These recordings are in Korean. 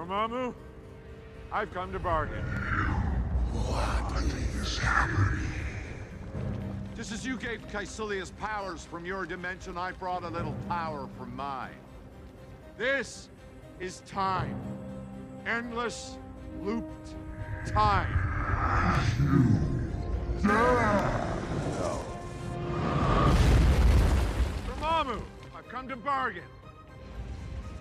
Dormammu, I've come to bargain. What is happening? Just as you gave Caecilius powers from your dimension, I brought a little power from mine. This is time. Endless, looped time. Dormammu, I've come to bargain.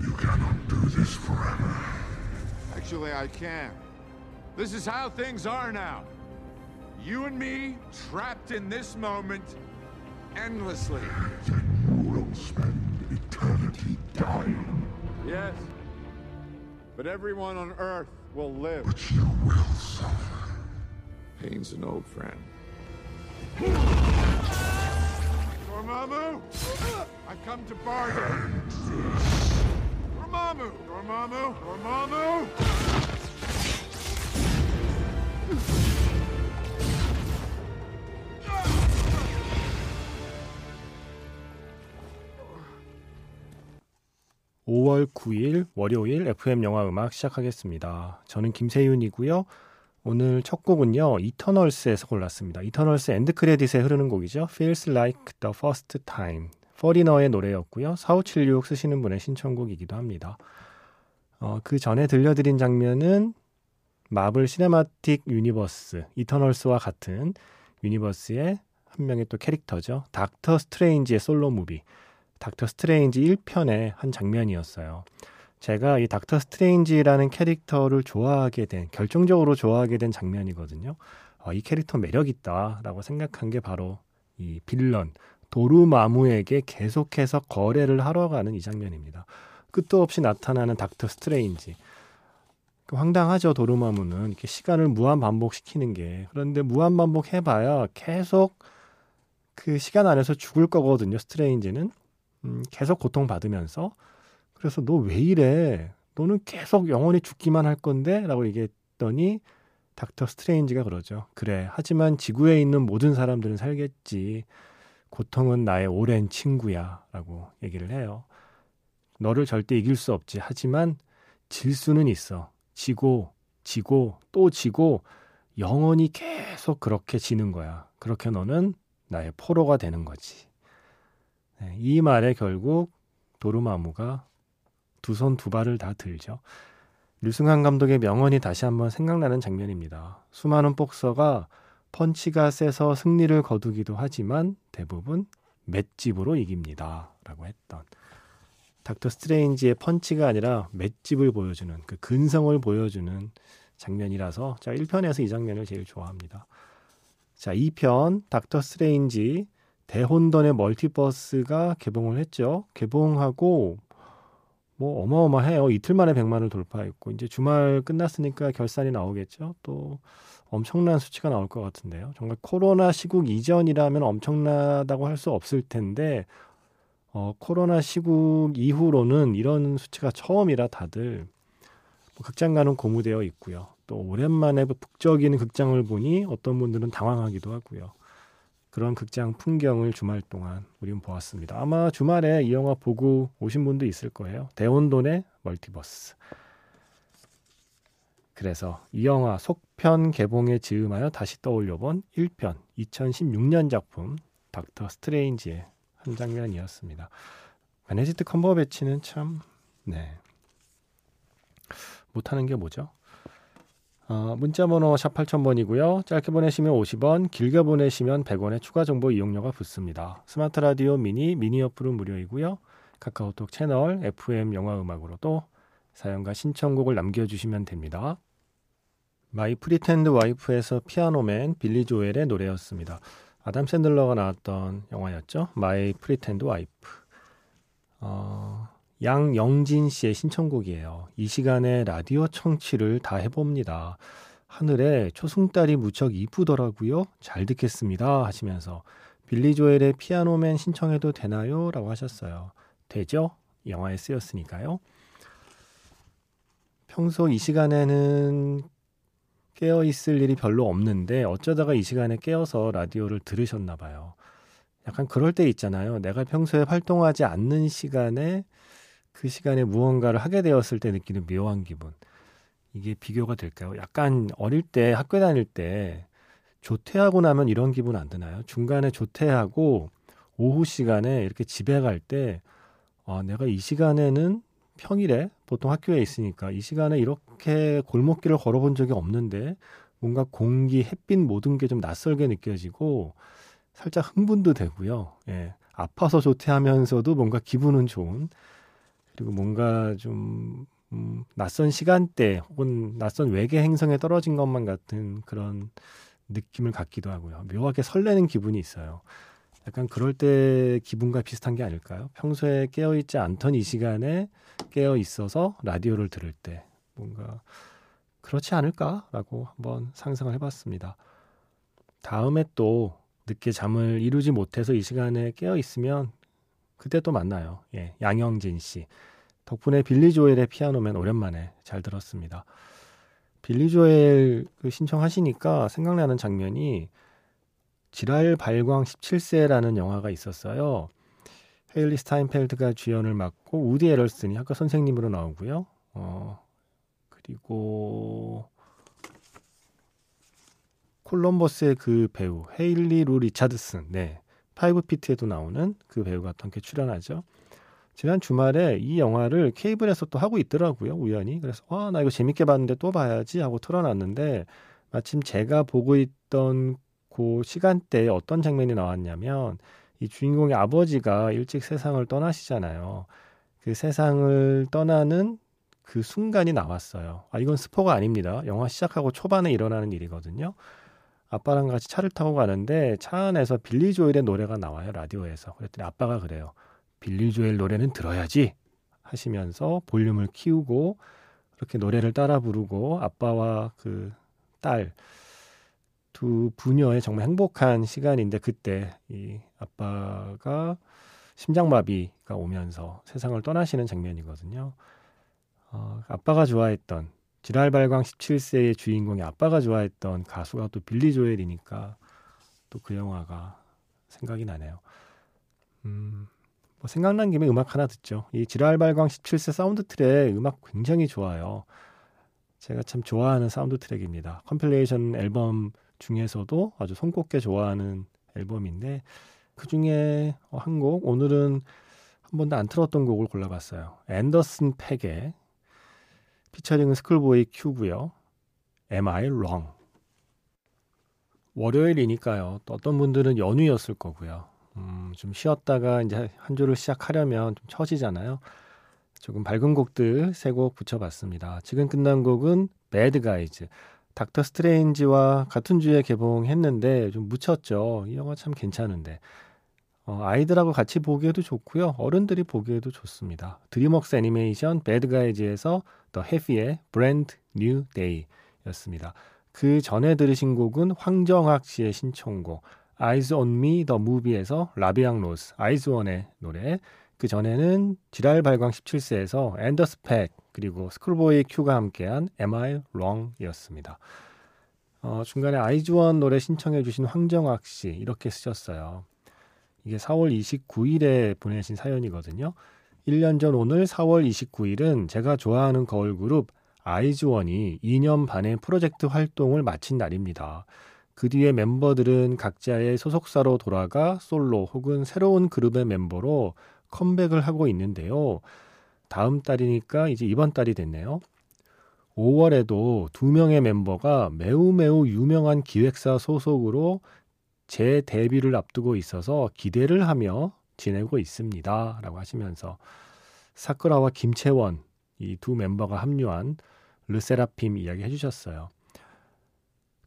You cannot do this forever. Actually, I can. This is how things are now. You and me trapped in this moment endlessly. Then you will spend eternity dying. Yes. But everyone on Earth will live. But you will suffer. Pain's an old friend. Dormammu! I've come to bargain. Dormammu! Dormammu! Dormammu! 오월 9일 월요일 FM 영화 음악 시작하겠습니다. 저는 김세윤이고요. 오늘 첫 곡은요. 이터널스에서 골랐습니다. 이터널스 end credit에 흐르는 곡이죠. Feels Like the First Time. 포리너의 노래였고요. 4576 쓰시는 분의 신청곡이기도 합니다. 어, 그 전에 들려드린 장면은 마블 Cinematic Universe 이터널스와 같은 universe의 한 명의 또 캐릭터죠. 닥터 스트레인지의 솔로 movie. 닥터 스트레인지 1편의 한 장면이었어요. 제가 이 닥터 스트레인지라는 캐릭터를 좋아하게 된, 결정적으로 좋아하게 된 장면이거든요. 어, 이 캐릭터 매력있다라고 생각한 게 바로 이 빌런, 도루마무에게 계속해서 거래를 하러 가는 이 장면입니다. 끝도 없이 나타나는 닥터 스트레인지. 그 황당하죠, 도루마무는. 이렇게 시간을 무한 반복시키는 게. 그런데 무한 반복해봐야 계속 그 시간 안에서 죽을 거거든요, 스트레인지는. 음, 계속 고통 받으면서 그래서 너 왜 이래? 너는 계속 영원히 죽기만 할 건데? 라고 얘기했더니 닥터 스트레인지가 그러죠. 그래. 하지만 지구에 있는 모든 사람들은 살겠지. 고통은 나의 오랜 친구야. 라고 얘기를 해요. 너를 절대 이길 수 없지. 하지만 질 수는 있어. 지고, 지고, 또 지고, 영원히 계속 그렇게 지는 거야. 그렇게 너는 나의 포로가 되는 거지. 네, 이 말에 결국 도루마무가 두 손 두 발을 다 들죠. 류승완 감독의 명언이 다시 한번 생각나는 장면입니다. 수많은 복서가 펀치가 세서 승리를 거두기도 하지만 대부분 맷집으로 이깁니다. 라고 했던 닥터 스트레인지의 펀치가 아니라 맷집을 보여주는 그 근성을 보여주는 장면이라서 제가 1편에서 이 장면을 제일 좋아합니다. 자, 2편 닥터 스트레인지 대혼돈의 멀티버스가 개봉을 했죠. 개봉하고 뭐 어마어마해요. 이틀 만에 100만을 돌파했고 이제 주말 끝났으니까 결산이 나오겠죠. 또 엄청난 수치가 나올 것 같은데요. 정말 코로나 시국 이전이라면 엄청나다고 할 수 없을 텐데 어, 코로나 시국 이후로는 이런 수치가 처음이라 다들 뭐 극장 가는 고무되어 있고요. 또 오랜만에 북적이는 극장을 보니 어떤 분들은 당황하기도 하고요. 그런 극장 풍경을 주말 동안 우리는 보았습니다. 아마 주말에 이 영화 보고 오신 분도 있을 거예요. 대혼돈의 멀티버스. 그래서 이 영화 속편 개봉에 즈음하여 다시 떠올려본 1편 2016년 작품 닥터 스트레인지의 한 장면이었습니다. 베네딕트 컴버배치는 참 네. 못하는 게 뭐죠? 어, 문자번호 샵 8000번이고요. 짧게 보내시면 50원, 길게 보내시면 100원의 추가 정보 이용료가 붙습니다. 스마트 라디오 미니, 미니 어플은 무료이고요. 카카오톡 채널 FM 영화음악으로도 사연과 신청곡을 남겨주시면 됩니다. My Pretend Wife에서 Piano Man 빌리 조엘의 노래였습니다. 아담 샌들러가 나왔던 영화였죠. My Pretend Wife. 어, 양영진 씨의 신청곡이에요. 이 시간에 라디오 청취를 다 해봅니다. 하늘에 초승달이 무척 이쁘더라고요. 잘 듣겠습니다. 하시면서 빌리 조엘의 Piano Man 신청해도 되나요? 라고 하셨어요. 되죠? 영화에 쓰였으니까요. 평소 이 시간에는 깨어 있을 일이 별로 없는데 어쩌다가 이 시간에 깨어서 라디오를 들으셨나 봐요. 약간 그럴 때 있잖아요. 내가 평소에 활동하지 않는 시간에 그 시간에 무언가를 하게 되었을 때 느끼는 묘한 기분. 이게 비교가 될까요? 약간 어릴 때 학교 다닐 때 조퇴하고 나면 이런 기분 안 드나요? 중간에 조퇴하고 오후 시간에 이렇게 집에 갈 때, 아, 내가 이 시간에는 평일에 보통 학교에 있으니까 이 시간에 이렇게 골목길을 걸어본 적이 없는데 뭔가 공기, 햇빛 모든 게 좀 낯설게 느껴지고 살짝 흥분도 되고요. 예. 아파서 조퇴하면서도 뭔가 기분은 좋은 그리고 뭔가 좀 음, 낯선 시간대 혹은 낯선 외계 행성에 떨어진 것만 같은 그런 느낌을 갖기도 하고요. 묘하게 설레는 기분이 있어요. 약간 그럴 때 기분과 비슷한 게 아닐까요? 평소에 깨어 있지 않던 이 시간에 깨어 있어서 라디오를 들을 때 뭔가 그렇지 않을까라고 한번 상상을 해봤습니다. 다음에 또 늦게 잠을 이루지 못해서 이 시간에 깨어 있으면 그때 또 만나요. 예, 양영진 씨. 덕분에 빌리 조엘의 피아노맨 오랜만에 잘 들었습니다. 빌리 조엘 그 신청하시니까 생각나는 장면이 지랄 발광 17세라는 영화가 있었어요. 헤일리 스타인펠드가 주연을 맡고 우디 해럴슨이 학과 선생님으로 나오고요. 어, 그리고 콜럼버스의 그 배우 헤일리 루 리차드슨, 네, Five Feet에도 나오는 그 배우가 함께 출연하죠. 지난 주말에 이 영화를 케이블에서 또 하고 있더라고요, 우연히. 그래서 와, 나 이거 재밌게 봤는데 또 봐야지 하고 틀어놨는데 마침 제가 보고 있던 그 시간대에 어떤 장면이 나왔냐면 이 주인공의 아버지가 일찍 세상을 떠나시잖아요. 그 세상을 떠나는 그 순간이 나왔어요. 아, 이건 스포가 아닙니다. 영화 시작하고 초반에 일어나는 일이거든요. 아빠랑 같이 차를 타고 가는데 차 안에서 빌리 조엘의 노래가 나와요. 라디오에서. 그랬더니 아빠가 그래요. 빌리 조엘 노래는 들어야지 하시면서 볼륨을 키우고 그렇게 노래를 따라 부르고 아빠와 그 딸 두 부녀의 정말 행복한 시간인데 그때 이 아빠가 심장마비가 오면서 세상을 떠나시는 장면이거든요. 어, 아빠가 좋아했던 지랄발광 17세의 주인공이 아빠가 좋아했던 가수가 또 빌리 조엘이니까 또 그 영화가 생각이 나네요. 음, 뭐 생각난 김에 음악 하나 듣죠. 이 지랄발광 17세 사운드 트랙 음악 굉장히 좋아요. 제가 참 좋아하는 사운드 트랙입니다. compilation 앨범 중에서도 아주 손꼽게 좋아하는 앨범인데 그 중에 한 곡 오늘은 한 번도 안 틀었던 곡을 골라봤어요. 앤더슨 팩의 피처링은 스쿨보이 큐고요. Am I wrong? 월요일이니까요. 또 어떤 분들은 연휴였을 거고요. 음, 좀 쉬었다가 이제 한 주를 시작하려면 좀 처지잖아요. 조금 밝은 곡들 세 곡 붙여봤습니다. 지금 끝난 곡은 Bad Guys. 닥터 스트레인지와 같은 주에 개봉했는데 좀 묻혔죠. 이 영화 참 괜찮은데. 어, 아이들하고 같이 보기에도 좋고요. 어른들이 보기에도 좋습니다. 드림웍스 애니메이션 Bad Guys에서 더 헤비의 Brand New Day였습니다. 그 전에 들으신 곡은 황정학 씨의 신청곡 Me the Movie에서 La Vie en Rose 아이즈원의 노래 그 전에는 지랄 발광 17세에서 앤더슨 팩 그리고 스쿨보이 큐가 함께한 Am I Wrong이었습니다. 어, 중간에 아이즈원 노래 신청해 주신 황정학 씨 이렇게 쓰셨어요. 이게 4월 29일에 보내신 사연이거든요. 1년 전 오늘 4월 29일은 제가 좋아하는 걸 그룹 아이즈원이 2년 반의 프로젝트 활동을 마친 날입니다. 그 뒤에 멤버들은 각자의 소속사로 돌아가 솔로 혹은 새로운 그룹의 멤버로 컴백을 하고 있는데요. 다음 달이니까 이제 이번 달이 됐네요. 5월에도 두 명의 멤버가 매우 매우 유명한 기획사 소속으로 제 데뷔를 앞두고 있어서 기대를 하며 지내고 있습니다. 라고 하시면서 사쿠라와 김채원 이 두 멤버가 합류한 르세라핌 이야기 해주셨어요.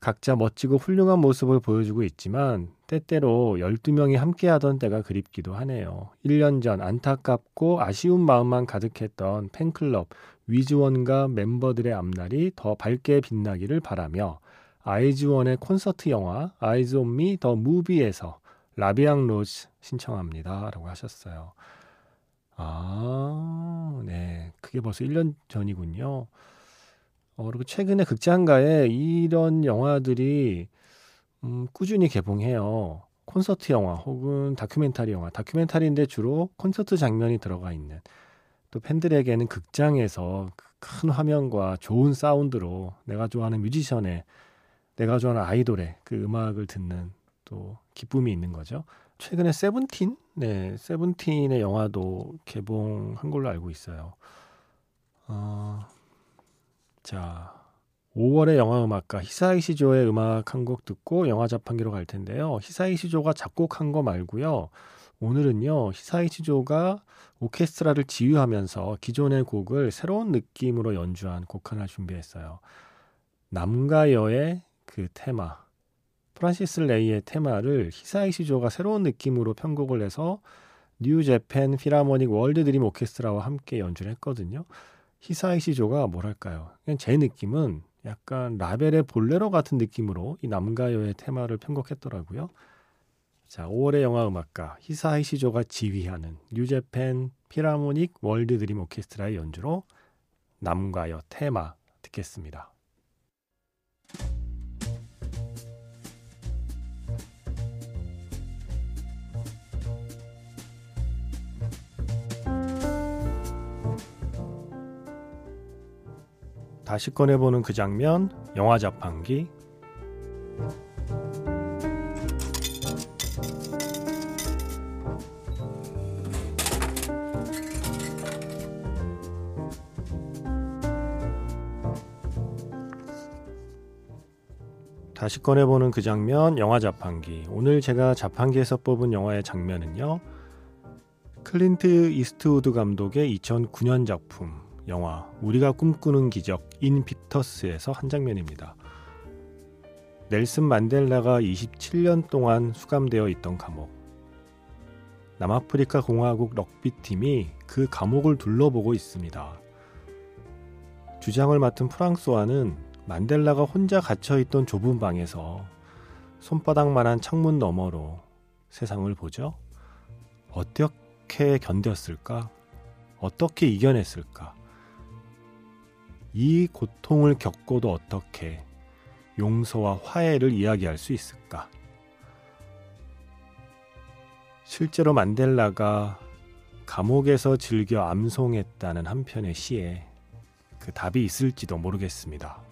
각자 멋지고 훌륭한 모습을 보여주고 있지만 때때로 12명이 함께하던 때가 그립기도 하네요. 1년 전 안타깝고 아쉬운 마음만 가득했던 팬클럽 위즈원과 멤버들의 앞날이 더 밝게 빛나기를 바라며 아이즈원의 콘서트 영화 Eyes on Me the Movie에서 La Vie en Rose 신청합니다. 라고 하셨어요. 아, 네. 그게 벌써 1년 전이군요. 어, 그리고 최근에 극장가에 이런 영화들이 음, 꾸준히 개봉해요. 콘서트 영화 혹은 다큐멘터리 영화. 다큐멘터리인데 주로 콘서트 장면이 들어가 있는 또 팬들에게는 극장에서 그큰 화면과 좋은 사운드로 내가 좋아하는 뮤지션의 내가 좋아하는 아이돌의 그 음악을 듣는 또 기쁨이 있는 거죠. 최근에 세븐틴, 네, 세븐틴의 영화도 개봉한 걸로 알고 있어요. 어, 자, 5월의 영화 음악가 히사이 시조의 음악 한 곡 듣고 영화 자판기로 갈 텐데요. 히사이 시조가 작곡한 거 말고요. 오늘은요, 히사이 시조가 오케스트라를 지휘하면서 기존의 곡을 새로운 느낌으로 연주한 곡 하나 준비했어요. 남과 여의 그 테마, 프란시스 레이의 테마를 히사이시 조가 새로운 느낌으로 편곡을 해서 뉴 재팬 필하모닉 월드 드림 오케스트라와 함께 연주를 했거든요. 히사이시 조가 뭐랄까요? 그냥 제 느낌은 약간 라벨의 볼레로 같은 느낌으로 이 남과 여의 테마를 편곡했더라고요. 자, 5월의 영화 음악가 히사이시 조가 지휘하는 뉴재팬 필하모닉 월드 드림 오케스트라의 연주로 남과 여 테마 듣겠습니다. 다시 꺼내보는 그 장면, 영화 자판기. 다시 꺼내보는 그 장면, 영화 자판기. 오늘 제가 자판기에서 뽑은 영화의 장면은요. 클린트 이스트우드 감독의 2009년 작품 영화 우리가 꿈꾸는 기적 인빅터스에서 한 장면입니다. 넬슨 만델라가 27년 동안 수감되어 있던 감옥. 남아프리카 공화국 럭비팀이 그 감옥을 둘러보고 있습니다. 주장을 맡은 프랑스와는 만델라가 혼자 갇혀있던 좁은 방에서 손바닥만한 창문 너머로 세상을 보죠. 어떻게 견뎠을까? 어떻게 이겨냈을까? 이 고통을 겪고도 어떻게 용서와 화해를 이야기할 수 있을까? 실제로 만델라가 감옥에서 즐겨 암송했다는 한편의 시에 그 답이 있을지도 모르겠습니다.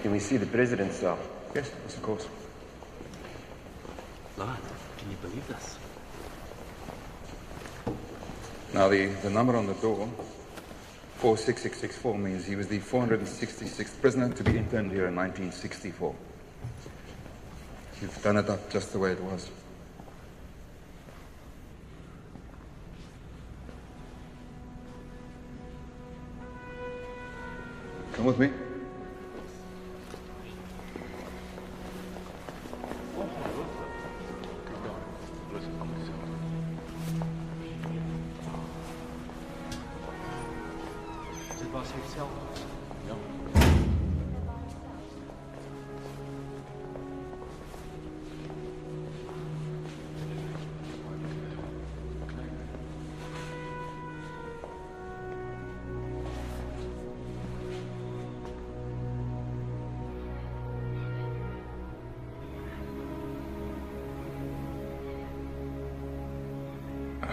Can we see the president's cell? Yes, yes, of course. Lord, can you believe this? Now, the, the number on the door, 46664, means he was the 466th prisoner to be interned here in 1964. You've done it up just the way it was. Come with me.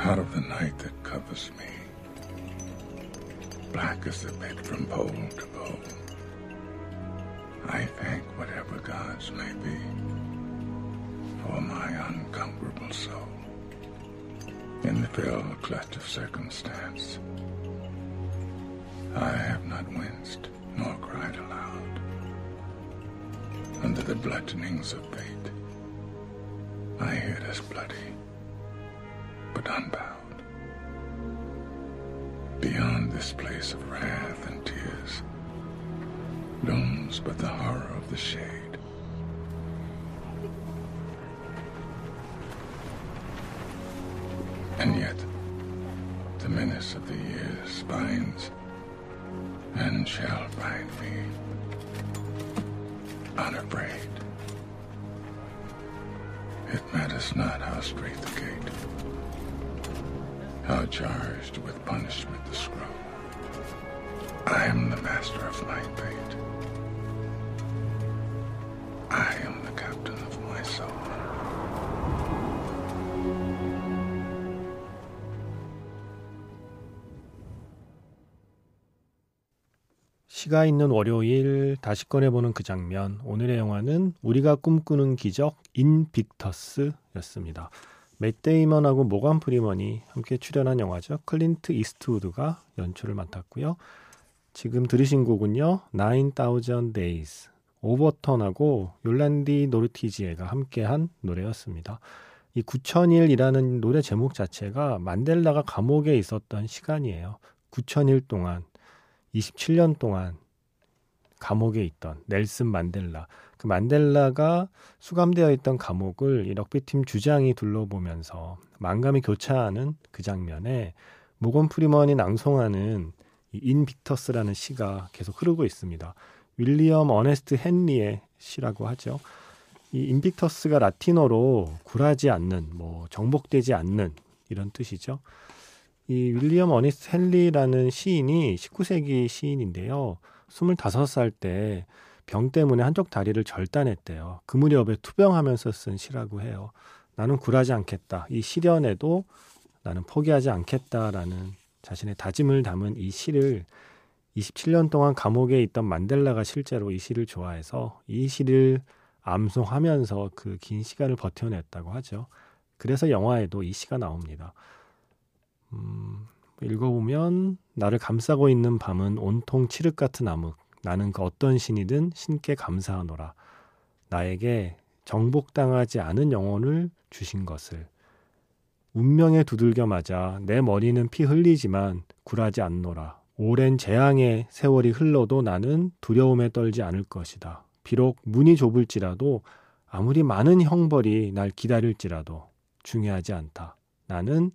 Out of the night that covers me, black as the pit from pole to pole, I thank whatever gods may be for my unconquerable soul. In the fell clutch of circumstance, I have not winced nor cried aloud. Under the bludgeonings of fate, my head is bloody but unbound. Beyond this place of wrath and tears looms but the horror of the shade. And yet, the menace of the years binds and shall bind me unafraid. It matters not how straight the gate How charged with punishment the scroll. I am the master of my fate. I am the captain of my soul. 시가 있는 월요일 다시 꺼내보는 그 장면 오늘의 영화는 우리가 꿈꾸는 기적 인빅터스였습니다. 맷 데이먼하고 모건 프리먼이 함께 출연한 영화죠. 클린트 이스트우드가 연출을 맡았고요. 지금 들으신 곡은요. 9000 Days. 오버톤하고 욜란디 노르티지에가 함께한 노래였습니다. 이 9000일이라는 노래 제목 자체가 만델라가 감옥에 있었던 시간이에요. 9000일 동안 27년 동안 감옥에 있던 넬슨 만델라. 그 만델라가 수감되어 있던 감옥을 이 럭비팀 주장이 둘러보면서 만감이 교차하는 그 장면에 모건 프리먼이 낭송하는 이 인빅터스라는 시가 계속 흐르고 있습니다. 윌리엄 어네스트 헨리의 시라고 하죠. 이 인빅터스가 라틴어로 굴하지 않는, 뭐 정복되지 않는 이런 뜻이죠. 이 윌리엄 어니스트 헨리라는 시인이 19세기 시인인데요. 25살 때 병 때문에 한쪽 다리를 절단했대요. 그 무렵에 투병하면서 쓴 시라고 해요. 나는 굴하지 않겠다. 이 시련에도 나는 포기하지 않겠다라는 자신의 다짐을 담은 이 시를 27년 동안 감옥에 있던 만델라가 실제로 이 시를 좋아해서 이 시를 암송하면서 그 긴 시간을 버텨냈다고 하죠. 그래서 영화에도 이 시가 나옵니다. 음, 읽어보면 나를 감싸고 있는 밤은 온통 칠흑 같은 암흑. 나는 그 어떤 신이든 신께 감사하노라. 나에게 정복당하지 않은 영혼을 주신 것을. 운명에 두들겨 맞아 내 머리는 피 흘리지만 굴하지 않노라. 오랜 재앙의 세월이 흘러도 나는 두려움에 떨지 않을 것이다. 비록 문이 좁을지라도 아무리 많은 형벌이 날 기다릴지라도 중요하지 않다. 나는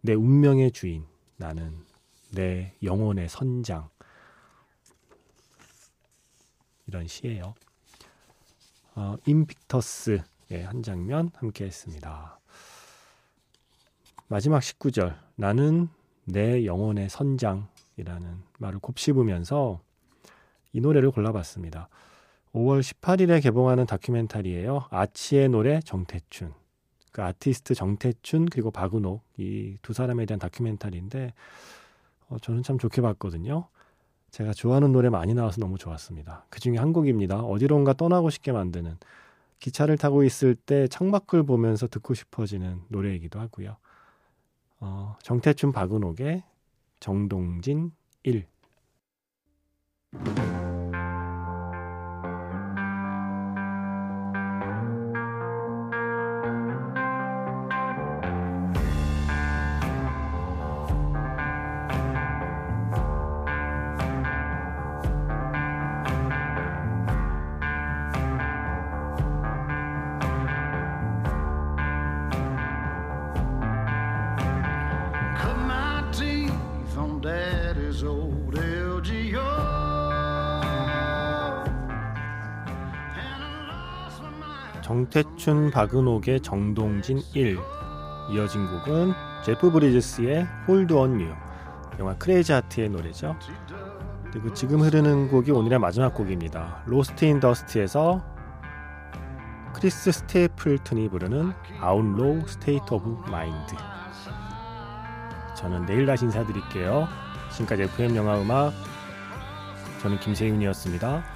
내 운명의 주인, 나는 내 영혼의 선장. 이런 시예요. 어, 임픽터스의 한 장면 함께 했습니다. 마지막 19절. 나는 내 영혼의 선장이라는 말을 곱씹으면서 이 노래를 골라봤습니다. 5월 18일에 개봉하는 다큐멘터리예요. 아치의 노래 정태춘. 그 아티스트 정태춘 그리고 박은옥 이 두 사람에 대한 다큐멘터리인데 어, 저는 참 좋게 봤거든요. 제가 좋아하는 노래 많이 나와서 너무 좋았습니다. 그 중에 한 곡입니다. 어디론가 떠나고 싶게 만드는 기차를 타고 있을 때 창밖을 보면서 듣고 싶어지는 노래이기도 하고요. 어, 정태춘 박은옥의 정동진 1 정태춘 박은옥의 정동진 1 이어진 곡은 제프 브리지스의 Hold On You 영화 Crazy Heart의 노래죠. 그리고 지금 흐르는 곡이 오늘의 마지막 곡입니다. 로스트 인 더스트에서 크리스 스테이플튼이 부르는 Outlaw State of Mind 저는 내일 다시 인사드릴게요. 지금까지 FM 영화 음악 저는 김세윤이었습니다.